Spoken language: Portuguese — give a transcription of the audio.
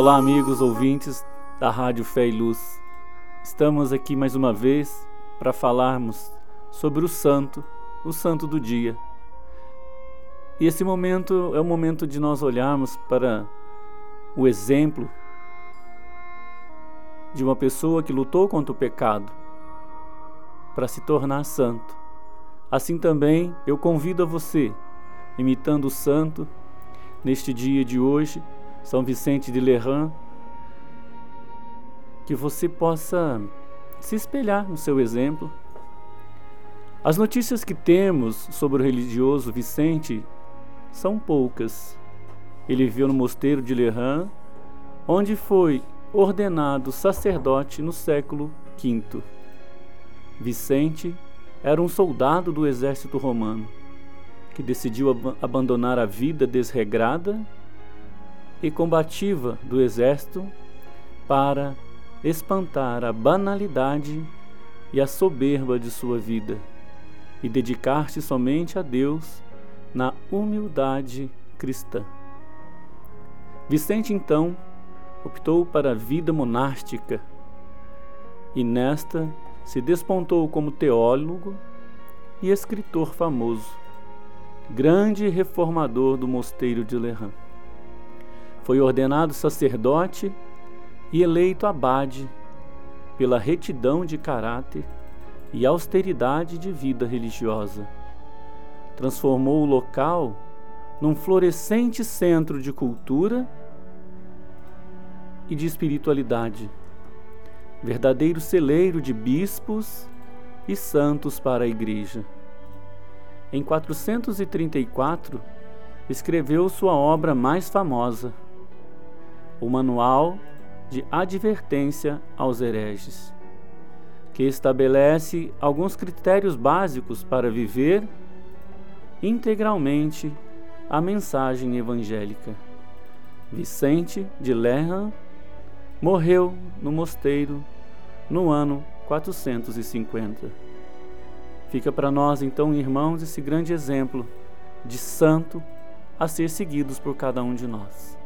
Olá, amigos ouvintes da Rádio Fé e Luz. Estamos aqui mais uma vez para falarmos sobre o santo, o santo do dia. E esse momento é o momento de nós olharmos para o exemplo de uma pessoa que lutou contra o pecado para se tornar santo. Assim também eu convido a você, imitando o santo, neste dia de hoje, São Vicente de Lerran, que você possa se espelhar no seu exemplo. As notícias que temos sobre o religioso Vicente são poucas. Ele viveu no mosteiro de Lerran, onde foi ordenado sacerdote no século V. Vicente era um soldado do exército romano que decidiu ab abandonar a vida desregrada e combativa do exército para espantar a banalidade e a soberba de sua vida e dedicar-se somente a Deus na humildade cristã. Vicente então optou para a vida monástica e nesta se despontou como teólogo e escritor famoso, grande reformador do mosteiro de Lerran. Foi ordenado sacerdote e eleito abade pela retidão de caráter e austeridade de vida religiosa. Transformou o local num florescente centro de cultura e de espiritualidade, verdadeiro celeiro de bispos e santos para a Igreja. Em 434, escreveu sua obra mais famosa, o Manual de Advertência aos Hereges, que estabelece alguns critérios básicos para viver integralmente a mensagem evangélica. Vicente de Lerran morreu no mosteiro no ano 450. Fica para nós, então, irmãos, esse grande exemplo de santo a ser seguidos por cada um de nós.